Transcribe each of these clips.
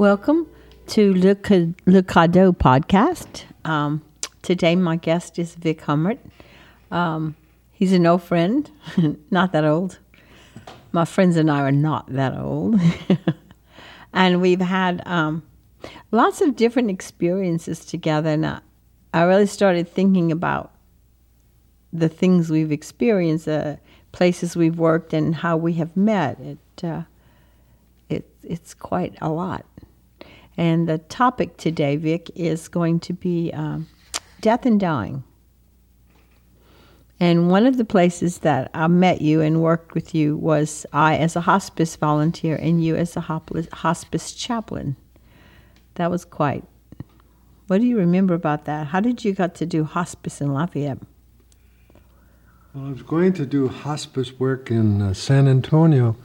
Welcome to Le Cadeau podcast. Um, today, my guest is Vic Hummert. Um, he's an old friend, not that old. My friends and I are not that old. and we've had um, lots of different experiences together. And I, I really started thinking about the things we've experienced, uh, places we've worked, and how we have met. It, uh, it, it's quite a lot. And the topic today, Vic, is going to be um, death and dying. And one of the places that I met you and worked with you was I as a hospice volunteer and you as a hospice chaplain. That was quite. What do you remember about that? How did you got to do hospice in Lafayette? Well, I was going to do hospice work in uh, San Antonio,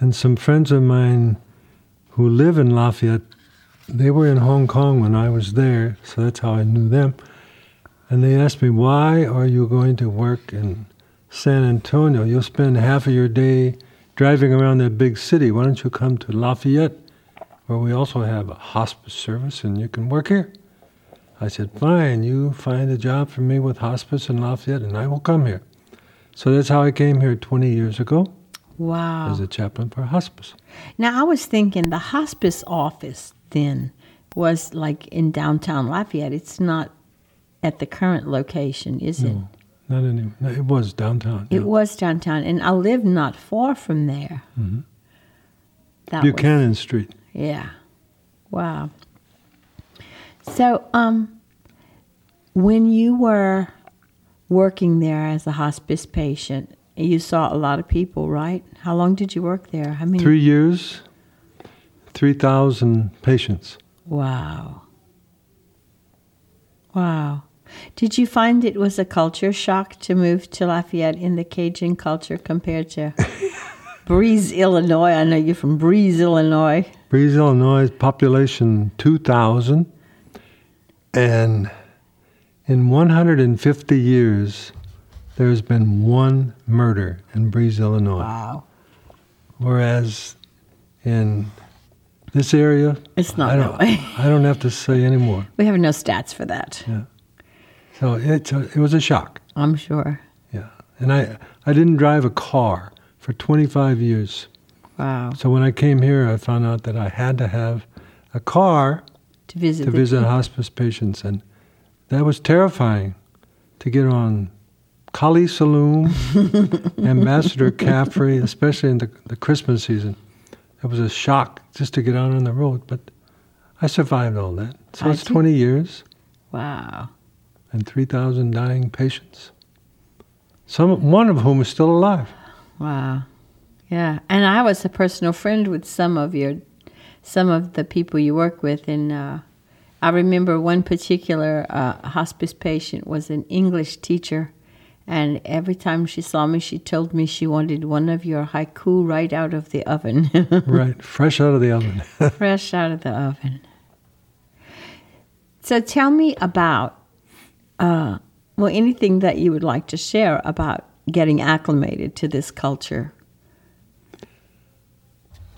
and some friends of mine who live in Lafayette, they were in Hong Kong when I was there, so that's how I knew them. And they asked me, Why are you going to work in San Antonio? You'll spend half of your day driving around that big city. Why don't you come to Lafayette, where we also have a hospice service and you can work here? I said, Fine, you find a job for me with hospice in Lafayette and I will come here. So that's how I came here 20 years ago. Wow. As a chaplain for hospice. Now, I was thinking the hospice office then was like in downtown Lafayette. It's not at the current location, is no, it? Not anymore. No, it was downtown. It was downtown, and I live not far from there. Mm-hmm. Buchanan was, Street. Yeah. Wow. So, um, when you were working there as a hospice patient, you saw a lot of people, right? How long did you work there? How many? Three years, 3,000 patients. Wow. Wow. Did you find it was a culture shock to move to Lafayette in the Cajun culture compared to Breese, Illinois? I know you're from Breese, Illinois. Breese, Illinois, population 2,000. And in 150 years, there's been one murder in Breese, Illinois. Wow. Whereas in this area, it's not I don't, that way. I don't have to say anymore. We have no stats for that. Yeah. So it, it was a shock. I'm sure. Yeah. And I, I didn't drive a car for 25 years. Wow. So when I came here, I found out that I had to have a car to visit, to visit hospice patients. And that was terrifying to get on Kaliste Saloom, Ambassador Caffery, especially in the, the Christmas season. It was a shock just to get out on the road, but I survived all that. So I it's 20 years. Wow. And 3,000 dying patients. Some, one of whom is still alive. Wow. Yeah. And I was a personal friend with some of your, some of the people you work with. And uh, I remember one particular uh, hospice patient was an English teacher and every time she saw me, she told me she wanted one of your haiku right out of the oven. right, fresh out of the oven. fresh out of the oven. So tell me about, uh, well, anything that you would like to share about getting acclimated to this culture.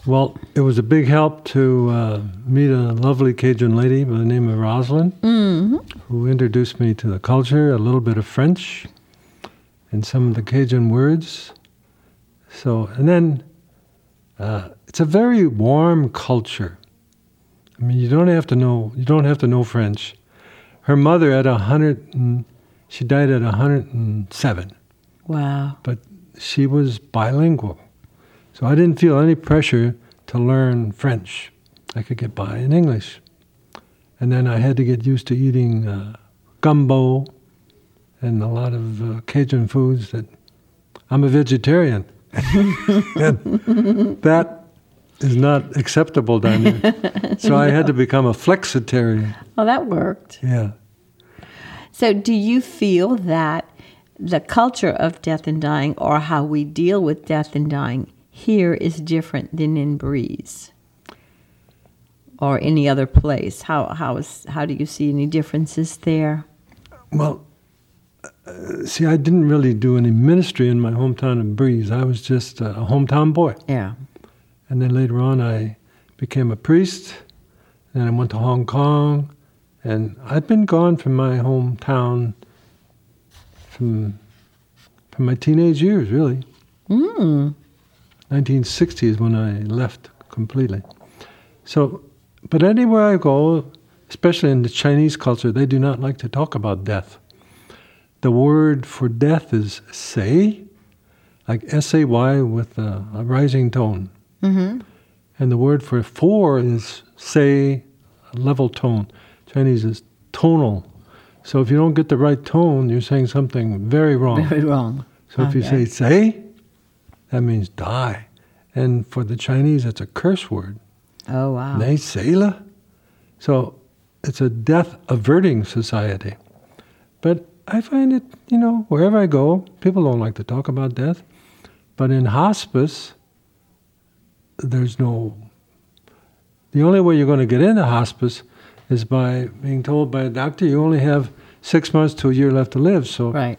Well, it was a big help to uh, meet a lovely Cajun lady by the name of Rosalind, mm-hmm. who introduced me to the culture, a little bit of French, and some of the Cajun words. So, and then uh, it's a very warm culture. I mean, you don't have to know you don't have to know French. Her mother at a hundred, and, she died at a hundred and seven. Wow! But she was bilingual, so I didn't feel any pressure to learn French. I could get by in English, and then I had to get used to eating uh, gumbo and a lot of uh, Cajun foods that I'm a vegetarian. that is not acceptable down here. So I had to become a flexitarian. Well, that worked. Yeah. So, do you feel that the culture of death and dying, or how we deal with death and dying here, is different than in Breese or any other place? How how is how do you see any differences there? Well, uh, see, I didn't really do any ministry in my hometown of Breese. I was just a hometown boy. Yeah. And then later on, I became a priest Then I went to Hong Kong, and I'd been gone from my hometown from from my teenage years, really. Mm. 1960 is when I left completely. So, but anywhere I go, especially in the Chinese culture, they do not like to talk about death. The word for death is say, like S A Y with a, a rising tone. Mm-hmm. And the word for for is say, a level tone. Chinese is tonal. So if you don't get the right tone, you're saying something very wrong. Very wrong. So if you say say, that means die. And for the Chinese, it's a curse word. Oh wow. Nei Seila. So it's a death averting society. But I find it, you know, wherever I go, people don't like to talk about death. But in hospice, there's no. The only way you're going to get into hospice is by being told by a doctor you only have six months to a year left to live. So Right.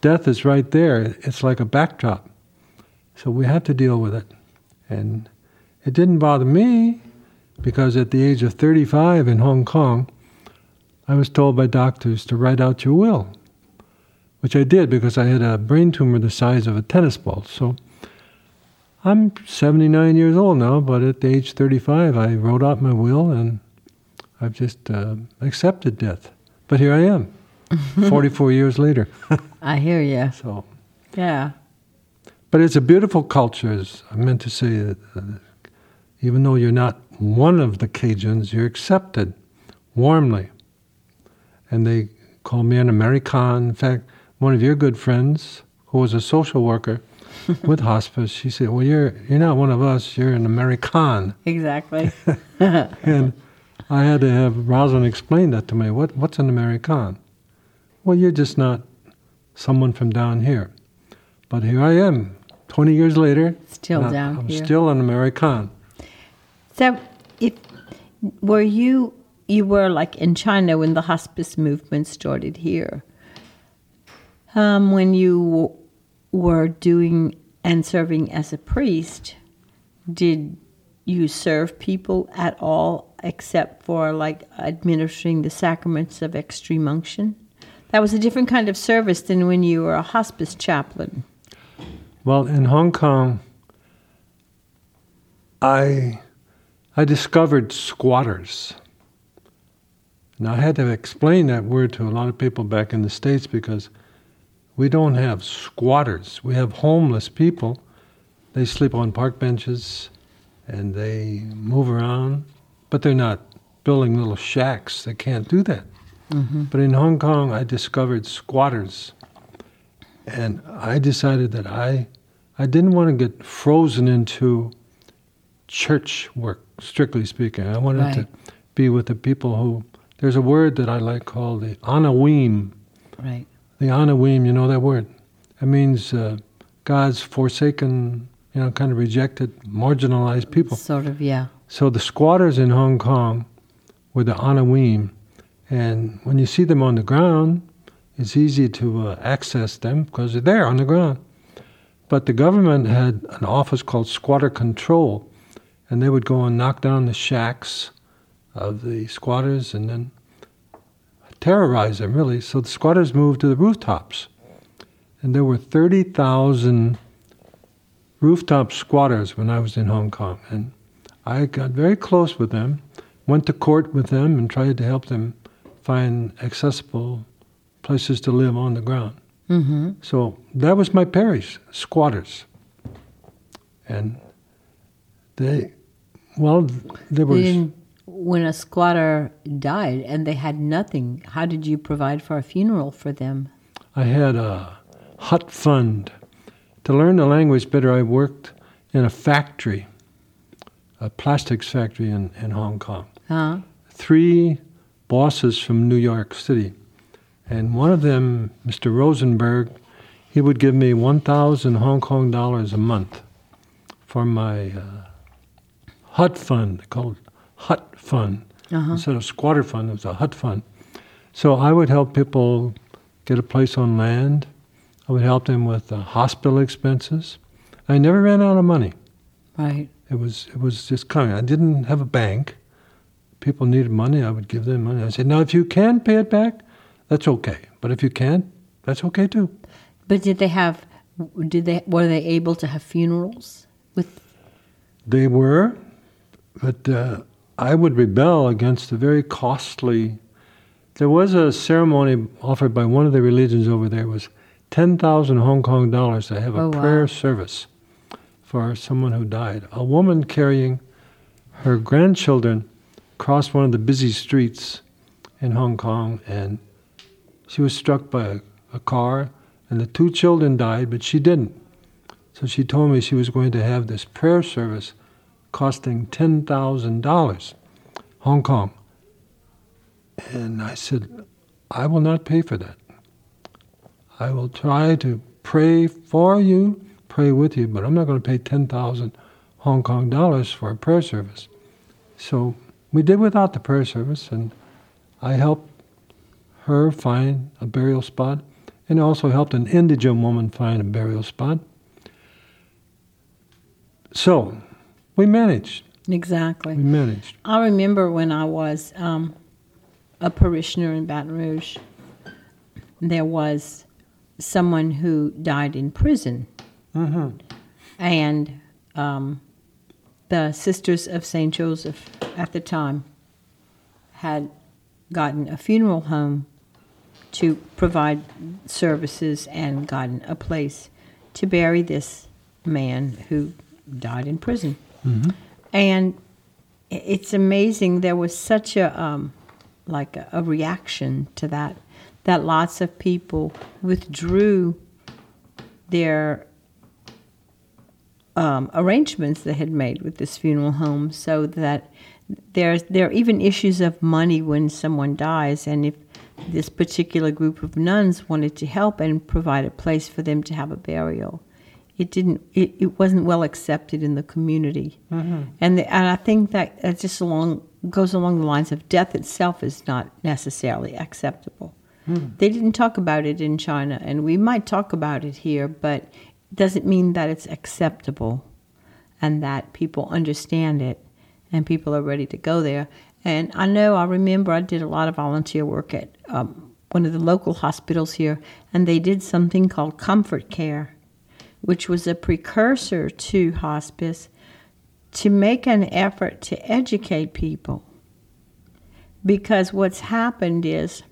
death is right there. It's like a backdrop. So we have to deal with it. And it didn't bother me because at the age of 35 in Hong Kong, I was told by doctors to write out your will, which I did because I had a brain tumor the size of a tennis ball. So I'm 79 years old now, but at the age 35, I wrote out my will and I've just uh, accepted death. But here I am, 44 years later. I hear you. So. Yeah. But it's a beautiful culture, as I meant to say. that, uh, even though you're not one of the Cajuns, you're accepted warmly. And they call me an American. In fact, one of your good friends, who was a social worker with hospice, she said, "Well, you're you're not one of us. You're an American." Exactly. And I had to have Rosalind explain that to me. What what's an American? Well, you're just not someone from down here. But here I am, 20 years later. Still down I'm here. still an American. So, if were you you were like in China when the hospice movement started here, um, when you were doing and serving as a priest, did you serve people at all except for like administering the sacraments of extreme unction? That was a different kind of service than when you were a hospice chaplain. Well, in Hong Kong, I I discovered squatters. Now I had to explain that word to a lot of people back in the states because we don't have squatters. We have homeless people. They sleep on park benches and they move around, but they're not building little shacks. They can't do that. Mm-hmm. But in Hong Kong, I discovered squatters, and I decided that I I didn't want to get frozen into church work, strictly speaking. I wanted Right. to be with the people who. There's a word that I like called the anawim. Right. The anawim, you know that word? It means uh, God's forsaken, you know, kind of rejected, marginalized people. Sort of, yeah. So the squatters in Hong Kong were the anawim, and when you see them on the ground, it's easy to uh, access them because they're there on the ground. But the government had an office called squatter control, and they would go and knock down the shacks of the squatters and then terrorize them, really. So the squatters moved to the rooftops, and there were 30,000 rooftop squatters when I was in Hong Kong, and I got very close with them, went to court with them, and tried to help them find accessible places to live on the ground. Mm-hmm. So that was my parish, squatters. And they, well, there was, Then, when a squatter died and they had nothing, how did you provide for a funeral for them? I had a hut fund. To learn the language better, I worked in a factory, a plastics factory in, in Hong Kong. Huh? three bosses from New York City. And one of them, Mr. Rosenberg, he would give me 1,000 Hong Kong dollars a month for my uh, hut fund, called hut fund. Uh-huh. Instead of squatter fund, it was a hut fund. So I would help people get a place on land. I would help them with uh, hospital expenses. I never ran out of money. Right. It was it was just coming. I didn't have a bank. people needed money, I would give them money. I said, now if you can pay it back, that's okay. But if you can't, that's okay too. But did they have? Did they? Were they able to have funerals with? They were, but uh, I would rebel against the very costly. There was a ceremony offered by one of the religions over there. It was ten thousand Hong Kong dollars to have a Oh, wow. prayer service for someone who died. A woman carrying her grandchildren crossed one of the busy streets in Hong Kong, and she was struck by a, a car, and the two children died, but she didn't. So she told me she was going to have this prayer service costing $10,000 Hong Kong. And I said, I will not pay for that. I will try to pray for you, pray with you, but I'm not going to pay 10,000 Hong Kong dollars for a prayer service. So we did without the prayer service, and I helped her find a burial spot and also helped an indigent woman find a burial spot. So we managed. Exactly. We managed. I remember when I was um, a parishioner in Baton Rouge, there was someone who died in prison, hmm and um, the Sisters of St. Joseph at the time had gotten a funeral home to provide services and gotten a place to bury this man who died in prison. Hmm And it's amazing. There was such a um, like a, a reaction to that that lots of people withdrew their um, arrangements they had made with this funeral home, so that there's there are even issues of money when someone dies, and if this particular group of nuns wanted to help and provide a place for them to have a burial, it didn't. It, it wasn't well accepted in the community. hmm And, the, and I think that that just along goes along the lines of death itself is not necessarily acceptable. They didn't talk about it in China, and we might talk about it here, but it doesn't mean that it's acceptable and that people understand it and people are ready to go there. And I know, I remember I did a lot of volunteer work at um, one of the local hospitals here, and they did something called comfort care, which was a precursor to hospice to make an effort to educate people. Because what's happened is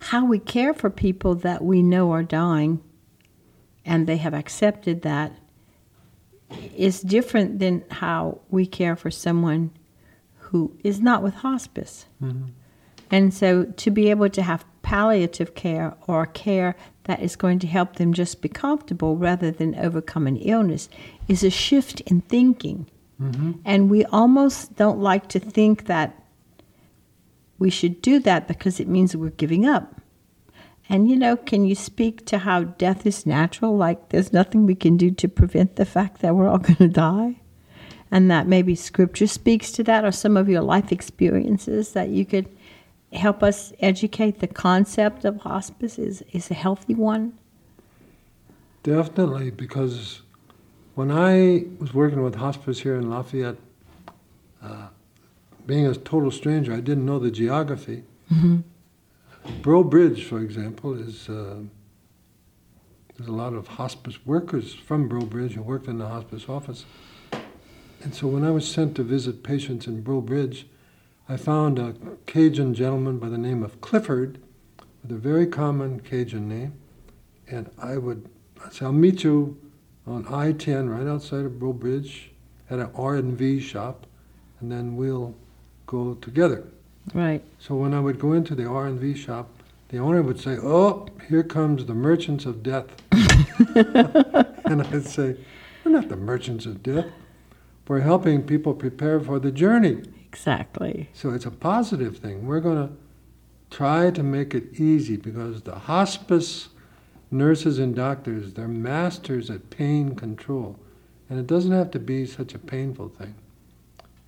how we care for people that we know are dying and they have accepted that is different than how we care for someone who is not with hospice. hmm And so to be able to have palliative care or care that is going to help them just be comfortable rather than overcome an illness is a shift in thinking. hmm And we almost don't like to think that we should do that because it means we're giving up. And you know, can you speak to how death is natural? Like there's nothing we can do to prevent the fact that we're all going to die? And that maybe scripture speaks to that or some of your life experiences that you could help us educate the concept of hospice is, is a healthy one. Definitely, because when I was working with hospice here in Lafayette, uh, being a total stranger, I didn't know the geography. Mm-hmm. Breaux Bridge, for example, is uh, there's a lot of hospice workers from Breaux Bridge who worked in the hospice office. And so when I was sent to visit patients in Breaux Bridge, I found a Cajun gentleman by the name of Clifford, with a very common Cajun name, and I would I'd say I'll meet you on I-10 right outside of Breaux Bridge at an R&V shop, and then we'll go together. Right. So when I would go into the R&V shop, the owner would say, "Oh, here comes the merchants of death," and I'd say, "We're not the merchants of death. We're helping people prepare for the journey." Exactly. So it's a positive thing. We're going to try to make it easy because the hospice nurses and doctors, they're masters at pain control. And it doesn't have to be such a painful thing.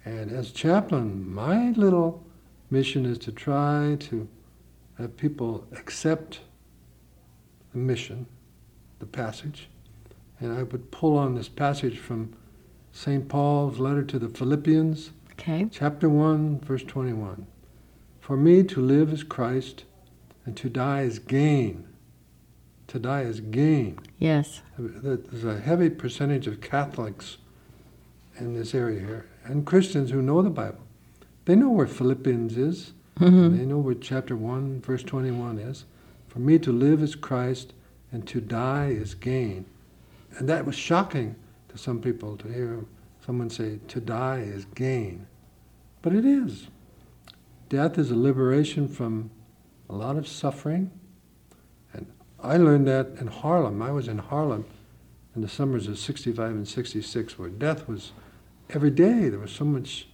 And as chaplain, my little mission is to try to have people accept the mission, the passage. And I would pull on this passage from St. Paul's letter to the Philippians. Okay. Chapter 1, verse 21. For me to live is Christ, and to die is gain. To die is gain. Yes. There's a heavy percentage of Catholics in this area here, and Christians who know the Bible. They know where Philippians is. hmm They know where chapter 1, verse 21 is. For me to live is Christ, and to die is gain. And that was shocking to some people to hear someone say, to die is gain. But it is. Death is a liberation from a lot of suffering. And I learned that in Harlem. I was in Harlem in the summers of 65 and 66, where death was every day. There was so much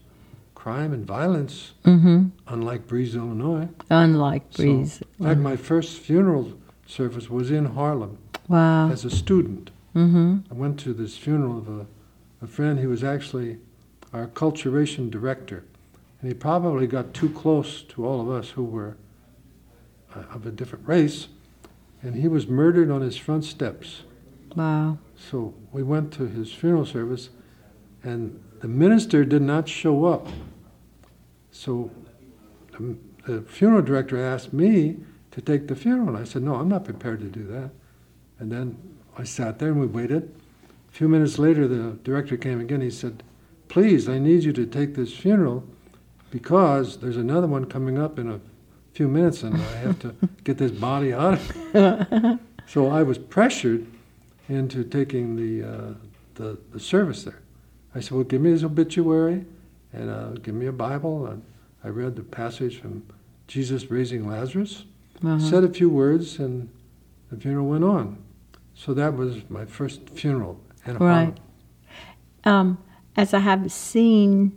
crime and violence, hmm unlike Breese, Illinois. Unlike So, Breese. In fact, my first funeral service was in Harlem wow. as a student. hmm I went to this funeral of a, a friend. He was actually our culturation director. And he probably got too close to all of us who were uh, of a different race. And he was murdered on his front steps. Wow. So we went to his funeral service, and the minister did not show up. So the, the funeral director asked me to take the funeral, and I said, No, I'm not prepared to do that. And then I sat there and we waited. A few minutes later, the director came again. He said, Please, I need you to take this funeral because there's another one coming up in a few minutes, and I have to get this body out. so I was pressured into taking the, uh, the, the service there. I said, well, give me his obituary and uh, give me a Bible. And I read the passage from Jesus raising Lazarus, Uh-huh. said a few words, and the funeral went on. So that was my first funeral. Right. Um, as I have seen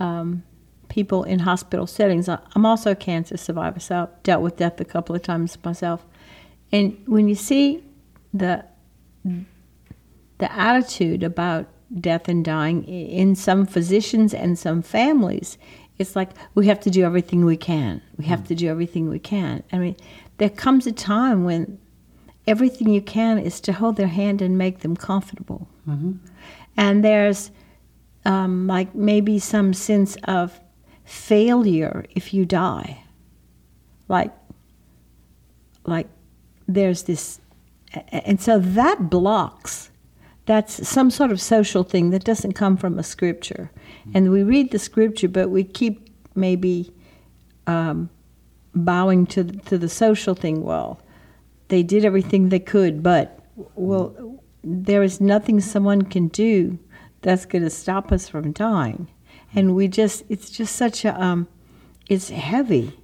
um, people in hospital settings, I- I'm also a cancer survivor, so I've dealt with death a couple of times myself. And when you see the the attitude about death and dying in some physicians and some families, it's like we have to do everything we can. We have to do everything we can. I mean, there comes a time when everything you can is to hold their hand and make them comfortable. Mhm. and there's um, like maybe some sense of failure if you die. Like like there's this and so that blocks that's some sort of social thing that doesn't come from a scripture. And we read the scripture but we keep maybe um, bowing to to the social thing well they did everything they could but well there is nothing someone can do that's going to stop us from dying and we just it's just such a um, it's heavy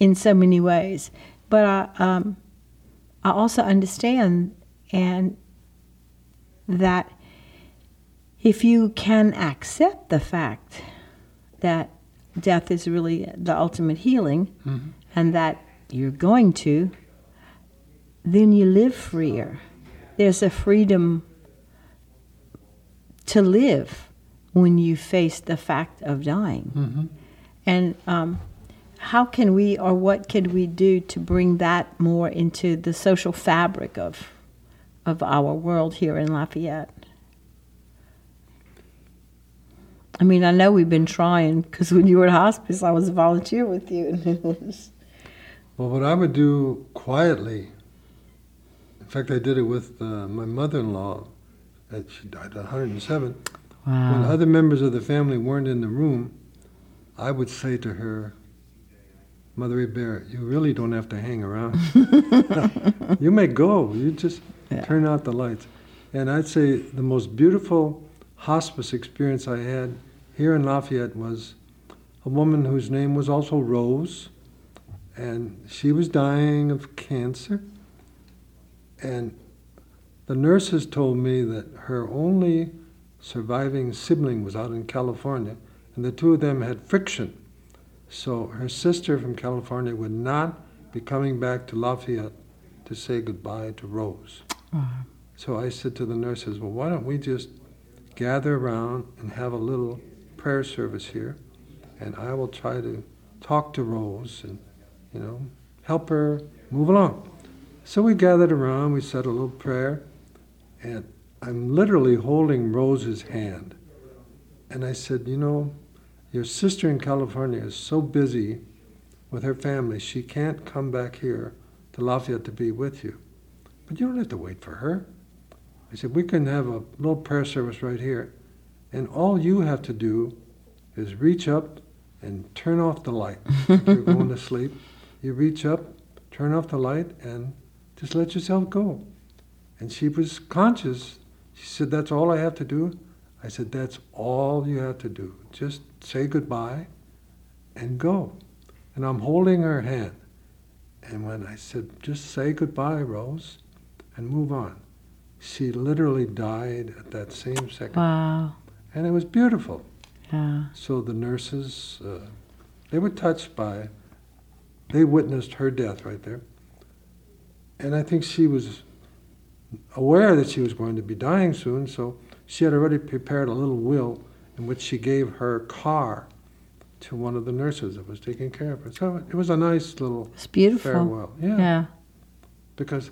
in so many ways but I, um, I also understand and that if you can accept the fact that death is really the ultimate healing Mhm. and that you're going to then you live freer there's a freedom to live when you face the fact of dying Mhm. and um, how can we, or what can we do to bring that more into the social fabric of of our world here in Lafayette? I mean, I know we've been trying because when you were at hospice, I was a volunteer with you, and it was Well, what I would do quietly, in fact, I did it with uh, my mother in law, and she died at 107. Wow. When other members of the family weren't in the room, I would say to her, Mother Bear, you really don't have to hang around. you may go. You just Yeah. turn out the lights. And I'd say the most beautiful hospice experience I had here in Lafayette was a woman whose name was also Rose, and she was dying of cancer. And the nurses told me that her only surviving sibling was out in California, and the two of them had friction. So her sister from California would not be coming back to Lafayette to say goodbye to Rose. Wow. So I said to the nurses, well, why don't we just gather around and have a little prayer service here, and I will try to talk to Rose and, you know, help her move along. So we gathered around, we said a little prayer, and I'm literally holding Rose's hand. And I said, you know, Your sister in California is so busy with her family, she can't come back here to Lafayette to be with you. But you don't have to wait for her. I said, We can have a little prayer service right here. And all you have to do is reach up and turn off the light. if you're going to sleep, you reach up, turn off the light, and just let yourself go. And she was conscious. She said, That's all I have to do. I said, That's all you have to do. Just say goodbye and go. And I'm holding her hand. And when I said, Just say goodbye, Rose, and move on, she literally died at that same second. Wow. And it was beautiful. Yeah. So the nurses, uh, they were touched by, they witnessed her death right there. And I think she was aware that she was going to be dying soon, so she had already prepared a little will in which she gave her car to one of the nurses that was taking care of her. So it was a nice little It's beautiful. farewell. Yeah. Yeah. Because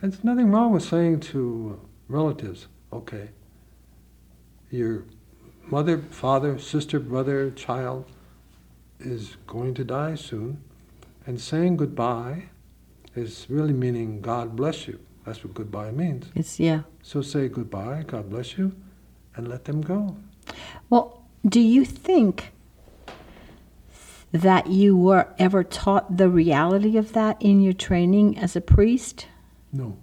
there's nothing wrong with saying to relatives, okay, your mother, father, sister, brother, child is going to die soon, and saying goodbye is really meaning God bless you. That's what goodbye means. It's yeah. So say goodbye, God bless you, and let them go. Well, do you think that you were ever taught the reality of that in your training as a priest? No.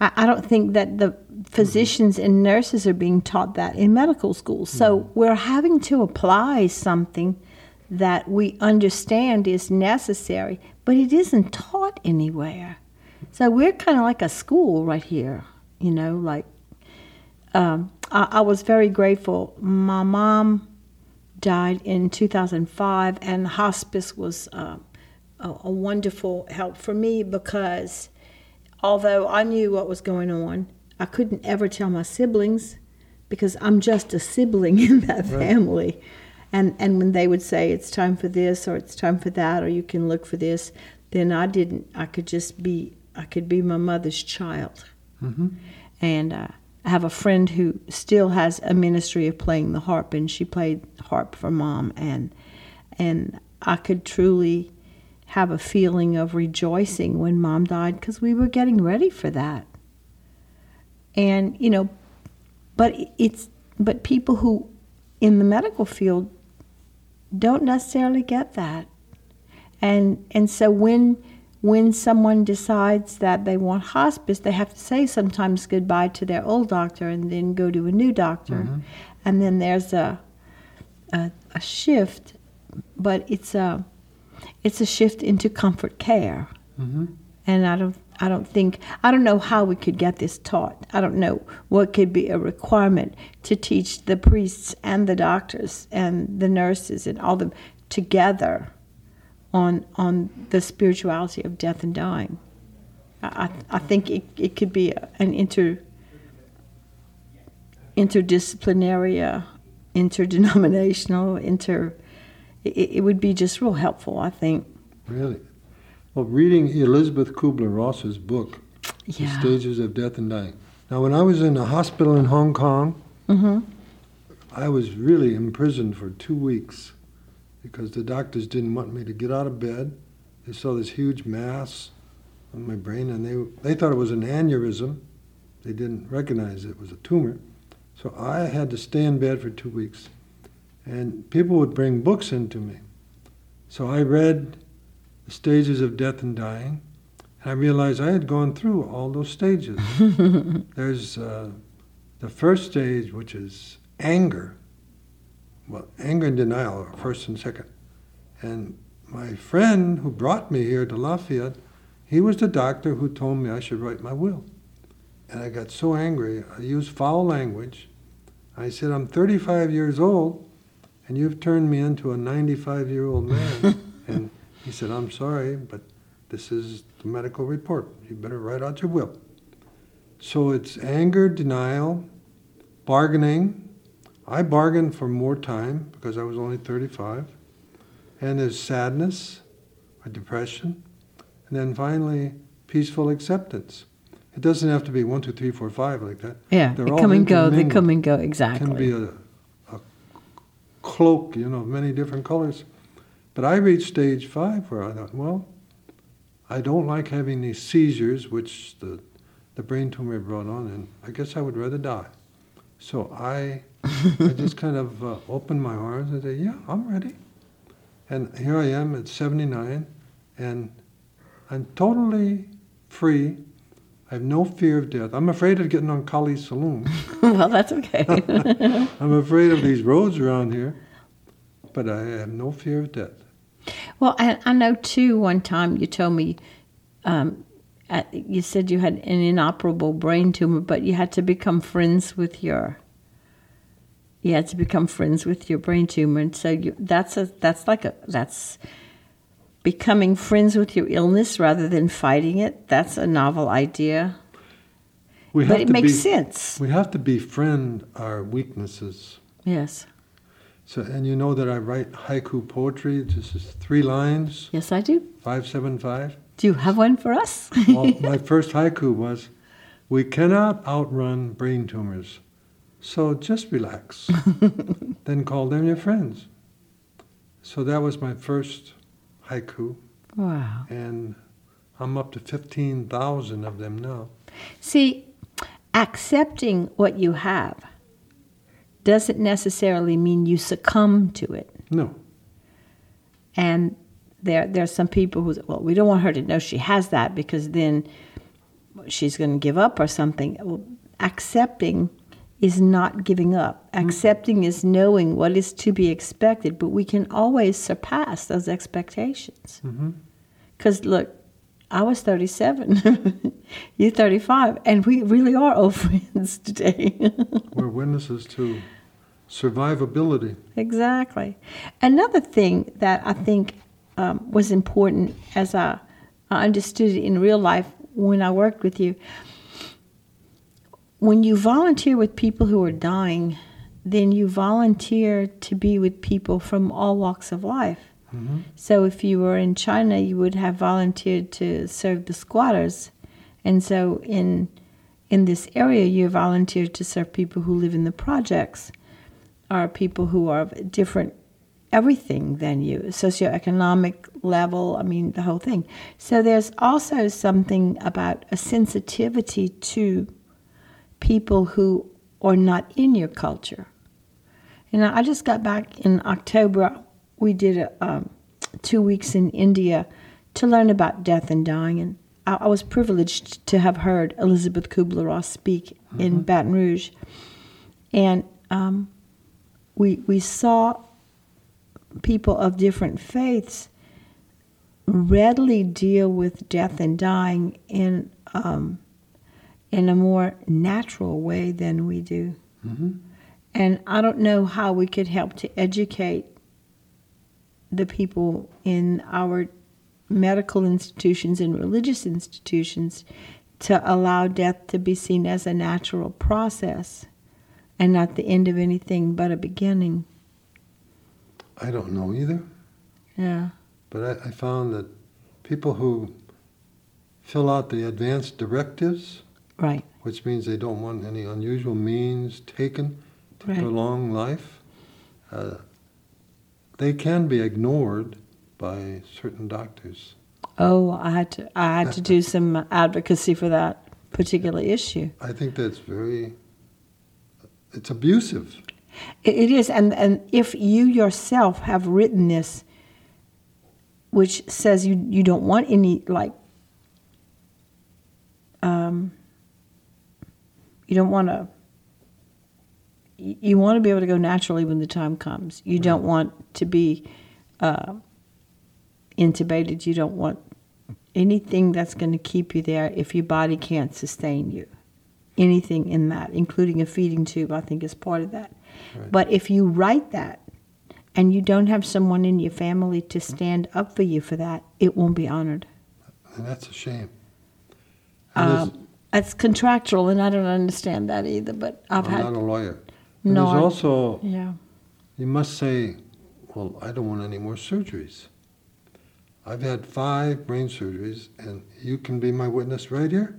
I, I don't think that the physicians and nurses are being taught that in medical school. So we're having to apply something that we understand is necessary, but it isn't taught anywhere. So we're kind of like a school right here, you know, like um, I, I was very grateful. My mom died in 2005, and hospice was uh, a, a wonderful help for me because although I knew what was going on, I couldn't ever tell my siblings because I'm just a sibling in that Right. family. And and when they would say it's time for this or it's time for that or you can look for this, then I didn't. I could just be. I could be my mother's child. hmm And uh, I have a friend who still has a ministry of playing the harp, and she played harp for mom, and and I could truly have a feeling of rejoicing when mom died because we were getting ready for that. And you know, but it's but people who in the medical field don't necessarily get that, and and so when when someone decides that they want hospice, they have to say sometimes goodbye to their old doctor and then go to a new doctor, and then there's a, a a shift, but it's a it's a shift into comfort care, hmm and I don't I don't think I don't know how we could get this taught. I don't know what could be a requirement to teach the priests and the doctors and the nurses and all them together on on the spirituality of death and dying. I, I think it, it could be an inter interdisciplinary, interdenominational, inter. It, it would be just real helpful, I think. Really? Well, reading Elizabeth Kubler Ross's book, The Stages of Death and Dying. Now, when I was in a hospital in Hong Kong, Mm-hmm. I was really imprisoned for two weeks because the doctors didn't want me to get out of bed. They saw this huge mass on my brain and they, they thought it was an aneurysm. They didn't recognize it was a tumor. So I had to stay in bed for two weeks. And people would bring books into me. So I read The Stages of Death and Dying, and I realized I had gone through all those stages. There's uh, the first stage, which is anger. Well, anger and denial are first and second. And my friend who brought me here to Lafayette, he was the doctor who told me I should write my will. And I got so angry, I used foul language. I said, I'm 35 years old, and you've turned me into a 95 year old man. and he said, I'm sorry, but this is the medical report. You better write out your will. So it's anger, denial, bargaining. I bargained for more time because I was only 35. And there's sadness or depression. And then finally, peaceful acceptance. It doesn't have to be one, two, three, four, five like that. Yeah, They're they all come and go. They come and go. exactly. It can be a, a cloak, you know, of many different colors. But I reached stage five where I thought, well, I don't like having these seizures, which the, the brain tumor brought on, and I guess I would rather die. So I, I just kind of uh, opened my arms and said, yeah, I'm ready. And here I am at 79, and I'm totally free. I have no fear of death. I'm afraid of getting on Kaliste Saloom. well, that's okay. I'm afraid of these roads around here, but I have no fear of death. well, I, I know too. One time you told me, um, at, you said you had an inoperable brain tumor, but you had to become friends with your. You had to become friends with your brain tumor, and so you, that's a that's like a that's becoming friends with your illness rather than fighting it. That's a novel idea, We but it makes be, sense. We have to befriend our weaknesses. Yes, So, and you know that I write haiku poetry. This is three lines, yes, I do. five, seven, five. Do you have one for us? Well, my first haiku was, "We cannot outrun brain tumors, so just relax. then call them your friends." So that was my first haiku, wow. and I'm up to fifteen thousand of them now. See, accepting what you have doesn't necessarily mean you succumb to it. No, And there, there are some people who, well, we don't want her to know she has that because then she's going to give up or something. Well, accepting is not giving up. Mm-hmm. Accepting is knowing what is to be expected, but we can always surpass those expectations. Mm-hmm. Because look, I was 37, you're 35, and we really are old friends today. we're witnesses to survivability. exactly. Another thing that I think um, was important as I, I understood it in real life when I worked with you, when you volunteer with people who are dying, then you volunteer to be with people from all walks of life. hmm So if you were in China, you would have volunteered to serve the squatters, and so in in this area, you volunteered to serve people who live in the projects, or people who are of different everything than you, socioeconomic level. I mean, the whole thing. So there's also something about a sensitivity to people who are not in your culture. You know, I just got back in October. We did a, um, two weeks in India to learn about death and dying, and I, I was privileged to have heard Elizabeth Kubler Ross speak in Baton Rouge, and um, we we saw people of different faiths readily deal with death and dying in um, in a more natural way than we do. hmm And I don't know how we could help to educate the people in our medical institutions and religious institutions to allow death to be seen as a natural process and not the end of anything but a beginning. I don't know either. Yeah. But I, I found that people who fill out the advance directives, Right. which means they don't want any unusual means taken to Right. prolong life, uh, they can be ignored by certain doctors. Oh, I had to I had to do some advocacy for that particular issue. I think that's very, it's abusive. It, it is, and and if you yourself have written this, which says you you don't want any like, um, you don't want to. You want to be able to go naturally when the time comes. You don't want to be uh, intubated. You don't want anything that's going to keep you there if your body can't sustain you. Anything in that, including a feeding tube, I think is part of that. Right. But if you write that and you don't have someone in your family to stand up for you for that, it won't be honored. And that's a shame. There's- Um, it's contractual, and I don't understand that either. But I've I'm had not a lawyer. And no. there's also, yeah, you must say, well, I don't want any more surgeries. I've had five brain surgeries, and you can be my witness right here.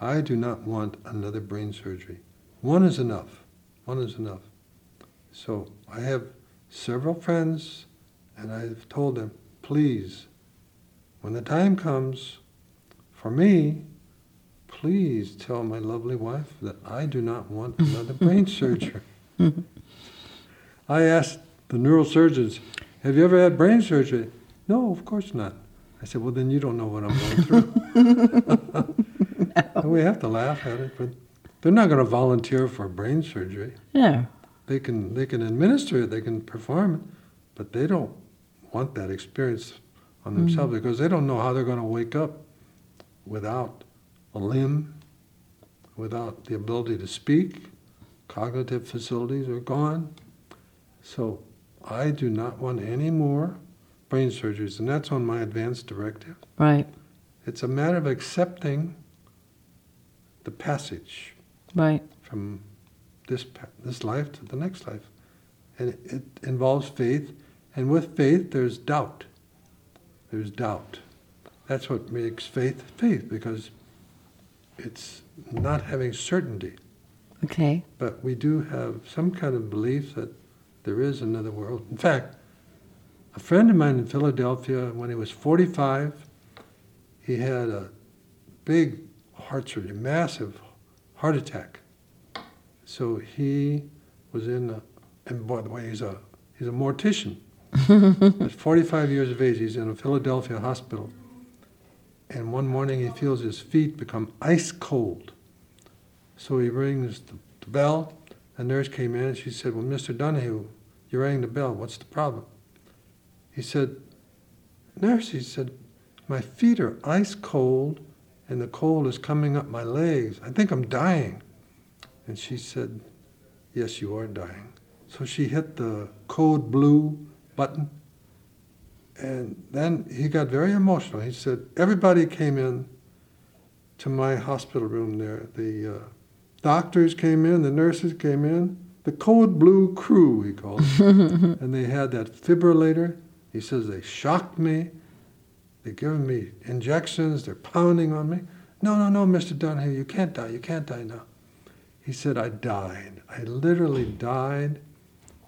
I do not want another brain surgery. One is enough. One is enough. So I have several friends, and I've told them, please, when the time comes for me, please tell my lovely wife that I do not want another brain surgery. I asked the neurosurgeons, have you ever had brain surgery? No, of course not. I said, well, then you don't know what I'm going through. no. We have to laugh at it, but they're not going to volunteer for brain surgery. Yeah. They can they can administer it, they can perform it, but they don't want that experience on themselves mm-hmm. because they don't know how they're going to wake up without a limb, without the ability to speak. Cognitive facilities are gone. So I do not want any more brain surgeries, and that's on my advance directive. Right. It's a matter of accepting the passage. Right. From this this life to the next life, and it, it involves faith, and with faith there's doubt. There's doubt. That's what makes faith faith because it's not having certainty. Okay. But we do have some kind of belief that there is another world. In fact, a friend of mine in Philadelphia, when he was 45, he had a big heart surgery, massive heart attack. So he was in, a, and by the way, he's a he's a mortician. At 45 years of age, he's in a Philadelphia hospital. And one morning he feels his feet become ice cold. So he rings the, the bell. A nurse came in and she said, Well, Mr. Donahue, you rang the bell. What's the problem? He said, Nurse, he said, my feet are ice cold and the cold is coming up my legs. I think I'm dying. And she said, Yes, you are dying. So she hit the code blue button. And then he got very emotional. He said, Everybody came in to my hospital room there. The uh, doctors came in, the nurses came in, the code blue crew, he called it. and they had that fibrillator. He says, They shocked me. They're giving me injections. They're pounding on me. No, no, no, Mr. Donahue, you can't die. You can't die now. He said, I died. I literally died.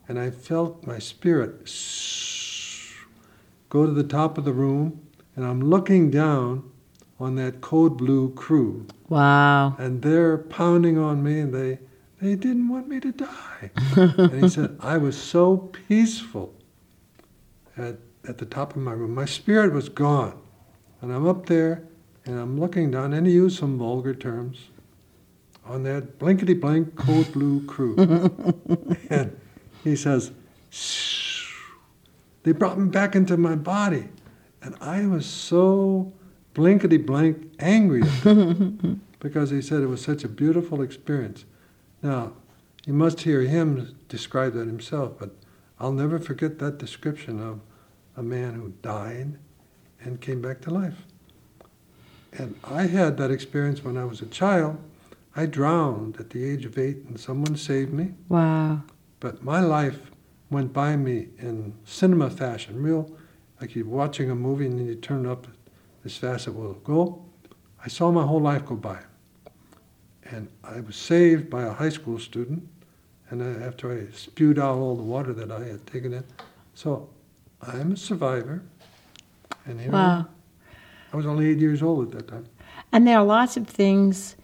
And I felt my spirit go to the top of the room. And I'm looking down on that code blue crew. Wow. And they're pounding on me and they, they didn't want me to die. and he said, I was so peaceful at, at the top of my room. My spirit was gone. And I'm up there and I'm looking down, and he used some vulgar terms on that blankety blank code blue crew. and he says, Shh. They brought me back into my body. And I was so blankety blank angry because he said it was such a beautiful experience. Now, you must hear him describe that himself, but I'll never forget that description of a man who died and came back to life. And I had that experience when I was a child I drowned at the age of eight and someone saved me. Wow. But my life went by me in cinema fashion, real like you're watching a movie and then you turn it up as fast as it will go. I saw my whole life go by. And I was saved by a high school student, and after I spewed out all the water that I had taken in. So I'm a survivor. And here wow. I was only eight years old at that time. And there are lots of things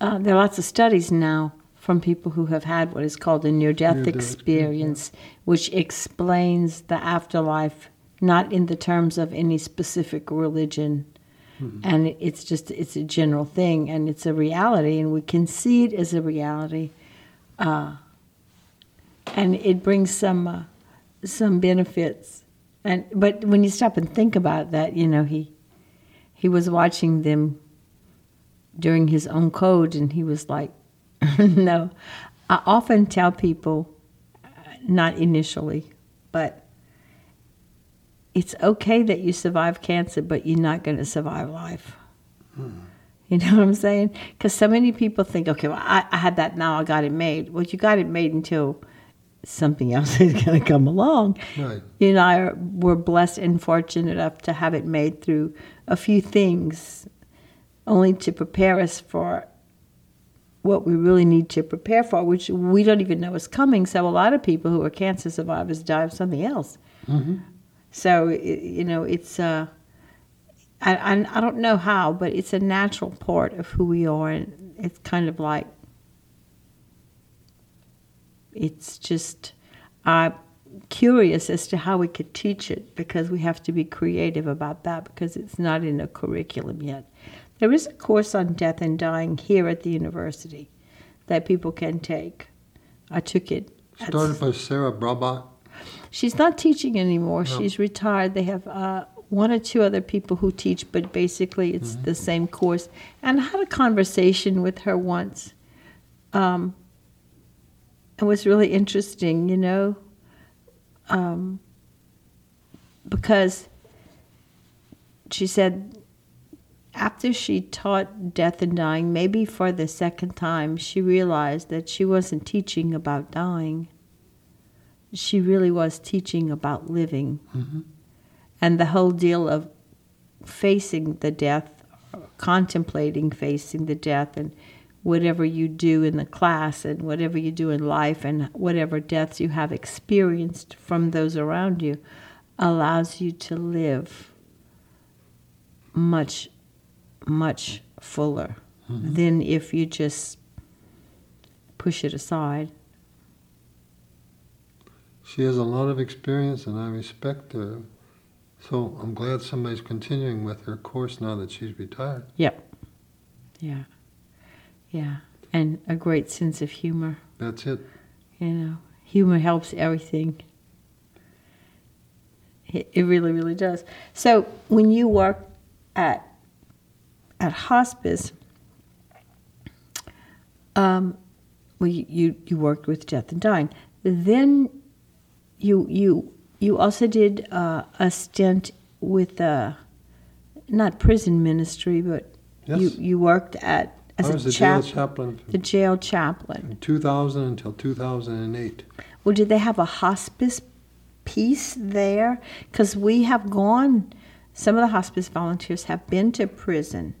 uh, there are lots of studies now from people who have had what is called a near death experience, yeah. which explains the afterlife not in the terms of any specific religion. Mm-hmm. And it's just, it's a general thing and it's a reality, and we can see it as a reality. Uh, and it brings some, uh, some benefits. And, but when you stop and think about that, you know, he, he was watching them during his own code, and he was like, no. I often tell people, not initially, but it's okay that you survive cancer, but you're not going to survive life. Hmm. You know what I'm saying? Because so many people think, okay, well, I, I, had that now, I got it made. Well, you got it made until something else is going to come along. Right. You know, I, we're blessed and fortunate enough to have it made through a few things only to prepare us for what we really need to prepare for, which we don't even know is coming. So a lot of people who are cancer survivors die of something else. Mm-hmm. So you know, it's uh, I, I I don't know how, but it's a natural part of who we are, and it's kind of like it's just I'm curious as to how we could teach it because we have to be creative about that because it's not in a curriculum yet. There is a course on death and dying here at the university that people can take. I took it. Started by Sarah Brabant. She's not teaching anymore. No. She's retired. They have uh, one or two other people who teach, but basically it's the same course. And I had a conversation with her once. Um, it was really interesting, you know, um, because she said after she taught death and dying, maybe for the second time, she realized that she wasn't teaching about dying she really was teaching about living. Mhm. And the whole deal of facing the death, contemplating facing the death, and whatever you do in the class, and whatever you do in life, and whatever deaths you have experienced from those around you, allows you to live much, much fuller mm-hmm. than if you just push it aside. She has a lot of experience, and I respect her. So I'm glad somebody's continuing with her course now that she's retired. Yep. Yeah. Yeah. And a great sense of humor. That's it. You know, humor helps everything. It, it really, really does. So when you work at at hospice, um, well, you, you you worked with death and dying. Then you you you also did uh, a stint with uh, not prison ministry, but Yes. you you worked at as I was a the jail chaplain the jail chaplain. from 2000 until 2008. Well, did they have a hospice piece there? Because we have gone, some of the hospice volunteers have been to prison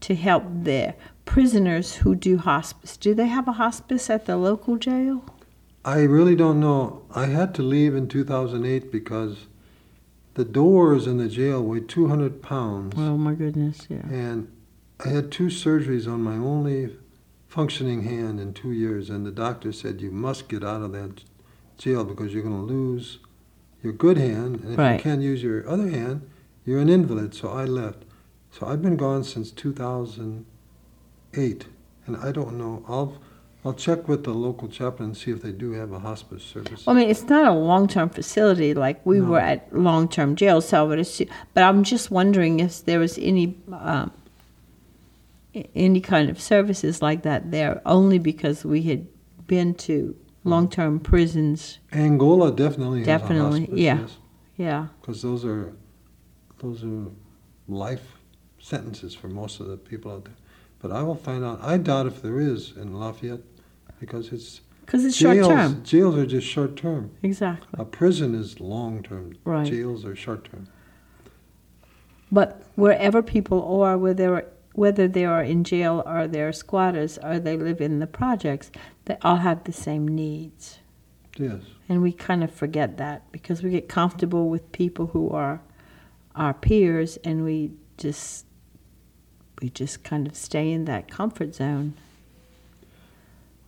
to help their prisoners who do hospice. Do they have a hospice at the local jail? I really don't know. I had to leave in 2008 because the doors in the jail weighed 200 pounds. Oh, my goodness, yeah. And I had two surgeries on my only functioning hand in two years, and the doctor said you must get out of that jail because you're going to lose your good hand, and if Right. you can't use your other hand, you're an invalid. So I left. So I've been gone since 2008, and I don't know. I'll I'll check with the local chaplain and see if they do have a hospice service. Well, I mean, it's not a long term facility like we No. were at long term jail, so I would assume, but I'm just wondering if there was any. Um, any kind of services like that there only because we had been to mm-hmm. long-term prisons Angola definitely Definitely, hospice. yeah. yes. yeah because those are those are life sentences for most of the people out there. But I will find out. I doubt if there is in Lafayette because it's because it's jails. short-term Jails are just short term. exactly A prison is long term. Right. Jails are short term. but wherever people are whether whether they are in jail or they're squatters or they live in the projects they all have the same needs Yes. and we kind of forget that because we get comfortable with people who are our peers and we just we just kind of stay in that comfort zone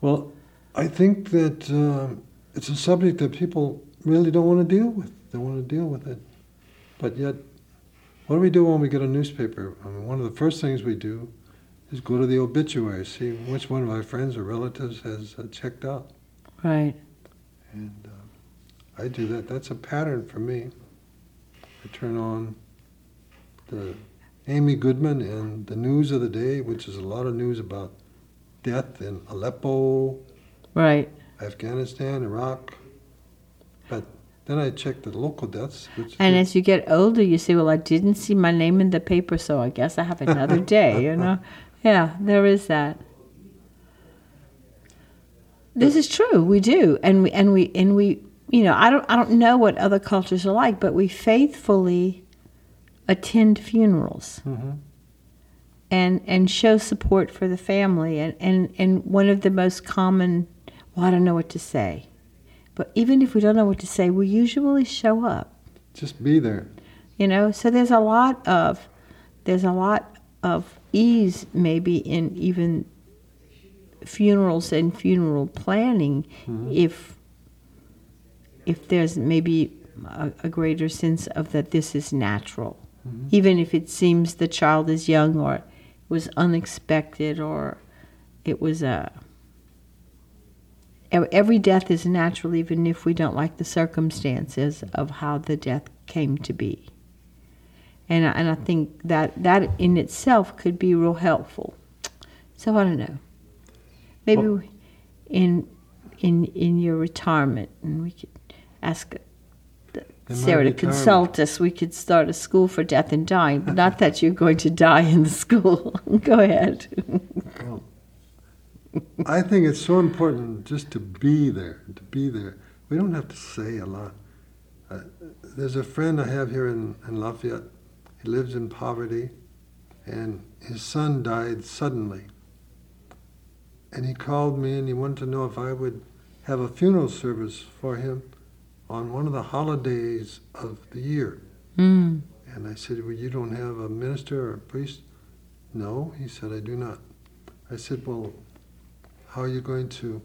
Well, I think that um, it's a subject that people really don't want to deal with. They want to deal with it, but yet, what do we do when we get a newspaper? I mean, one of the first things we do is go to the obituary, see which one of our friends or relatives has uh, checked out, right and uh, I do that. That's a pattern for me. I turn on the Amy Goodman and the news of the day, which is a lot of news about death in Aleppo, right Afghanistan, Iraq. Then I checked the local deaths, which And as you get older, you say, "Well, I didn't see my name in the paper, so I guess I have another day." You know, yeah, there is that. This is true. We do, and we and we and we. You know, I don't I don't know what other cultures are like, but we faithfully attend funerals. Mhm. and and show support for the family. And, and, and one of the most common, well, I don't know what to say. But even if we don't know what to say, we usually show up. Just be there. You know, so there's a lot of there's a lot of ease maybe in even funerals and funeral planning mm-hmm. if if there's maybe a, a greater sense of that this is natural mm-hmm. even if it seems the child is young or it was unexpected or it was a every death is natural even if we don't like the circumstances of how the death came to be. And I, and I think that that in itself could be real helpful. So I don't know. Maybe Well- in in in your retirement and we could ask the- In my Sarah to consult us. We could start a school for death and dying but not that you're going to die in the school. Go ahead. Well, I think it's so important just to be there, to be there. We don't have to say a lot. Uh, there's a friend I have here in, in Lafayette. He lives in poverty, and his son died suddenly. And he called me and he wanted to know if I would have a funeral service for him on one of the holidays of the year. mm. And I said, Well, you don't have a minister or a priest? No, he said, I do not. I said, Well, how are you going to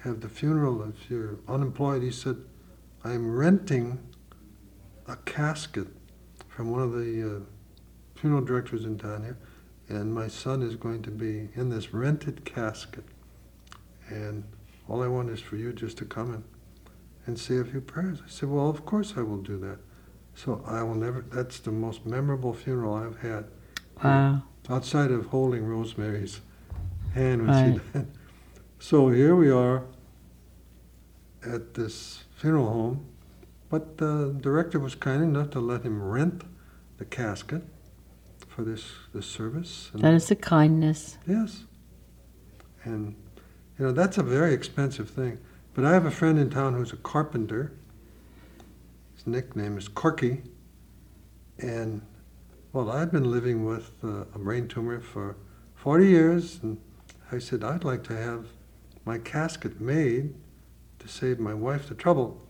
have the funeral if you're unemployed? He said, I'm renting a casket from one of the uh, funeral directors in town here, and my son is going to be in this rented casket. And all I want is for you just to come in and say a few prayers. I said, Well, of course I will do that. So I will never, that's the most memorable funeral I've had. wow Outside of holding Rosemary's hand when Right. she died. So here we are at this funeral home, but the director was kind enough to let him rent the casket for this, this service. And that is a kindness Yes. And, you know, that's a very expensive thing. But I have a friend in town who's a carpenter. His nickname is Corky. And, well, I've been living with uh, a brain tumor for 40 years. And I said, I'd like to have my casket made to save my wife the trouble.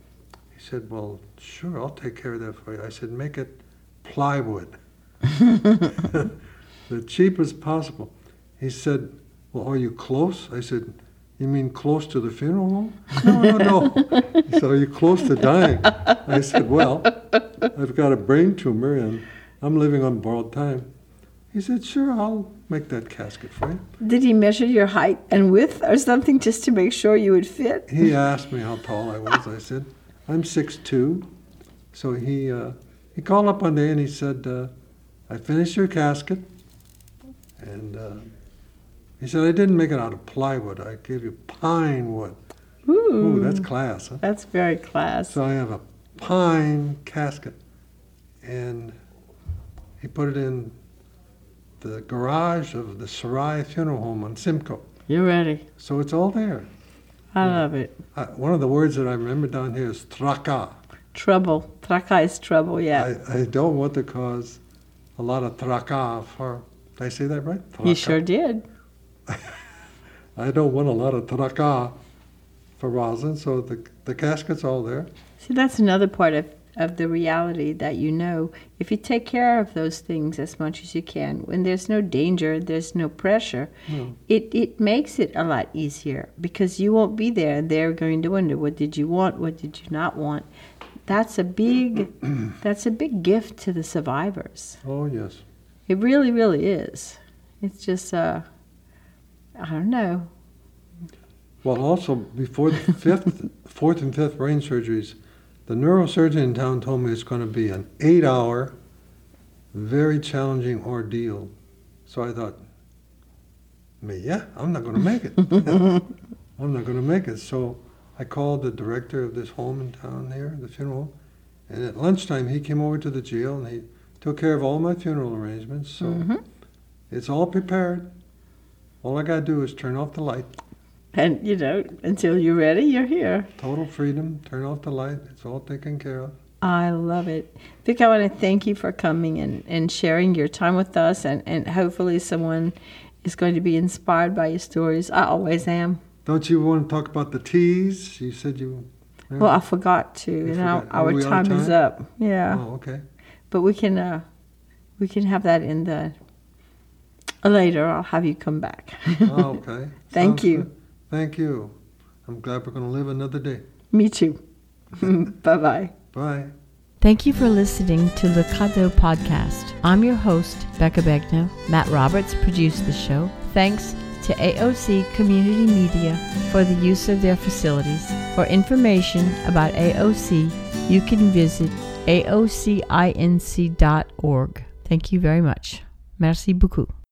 He said, Well, sure, I'll take care of that for you. I said, Make it plywood the cheapest possible. He said, Well, are you close? I said, You mean close to the funeral home? No, no, no. He said, Are you close to dying? I said, Well, I've got a brain tumor and I'm living on borrowed time. He said, Sure, I'll make that casket for you. Did he measure your height and width or something just to make sure you would fit? He asked me how tall I was. I said, I'm 6'2". So he, uh, he called up one day and he said, uh, I finished your casket. And uh, he said, I didn't make it out of plywood. I gave you pine wood. Ooh, Ooh, that's class, huh? that's very class. So I have a pine casket. And he put it in the garage of the Sarai Funeral Home on Simcoe. You're ready. So it's all there. I love it. Uh, one of the words that I remember down here is traka. Trouble. Traka is trouble, yeah. I, I don't want to cause a lot of traka for. Did I say that right? you sure did. I don't want a lot of traka for Rosin, so the the casket's all there. See, that's another part of, of the reality that you know. If you take care of those things as much as you can, when there's no danger, there's no pressure, No. it, it makes it a lot easier because you won't be there and they're going to wonder what did you want, what did you not want. That's a big that's a big gift to the survivors. Oh yes. It really, really is. It's just uh I don't know. Well, also before the fifth, fourth, and fifth brain surgeries, the neurosurgeon in town told me it's going to be an eight-hour, very challenging ordeal. So I thought, me, yeah, I'm not going to make it. I'm not going to make it. So I called the director of this home in town here, the funeral home, and at lunchtime he came over to the jail and he took care of all my funeral arrangements. So Mhm. it's all prepared. All I got to do is turn off the light. And you know, until you're ready, you're here. Total freedom. Turn off the light. It's all taken care of. I love it. Vic, I want to thank you for coming and, and sharing your time with us, and, and hopefully, someone is going to be inspired by your stories. I always am. Don't you want to talk about the teas? You said you. yeah. Well, I forgot to, You and our, forgot. Our we on time, is up. Yeah, Oh, okay. but we can uh, we can have that in the later. I'll have you come back. Oh, okay. Thank Sounds you. good. Thank you. I'm glad we're going to live another day. Me too. bye bye. Bye. Thank you for listening to Le Cadeau Podcast. I'm your host, Becca Begno. Matt Roberts produced the show. Thanks to AOC Community Media for the use of their facilities. For information about AOC, you can visit aocinc.org. Thank you very much. Merci beaucoup.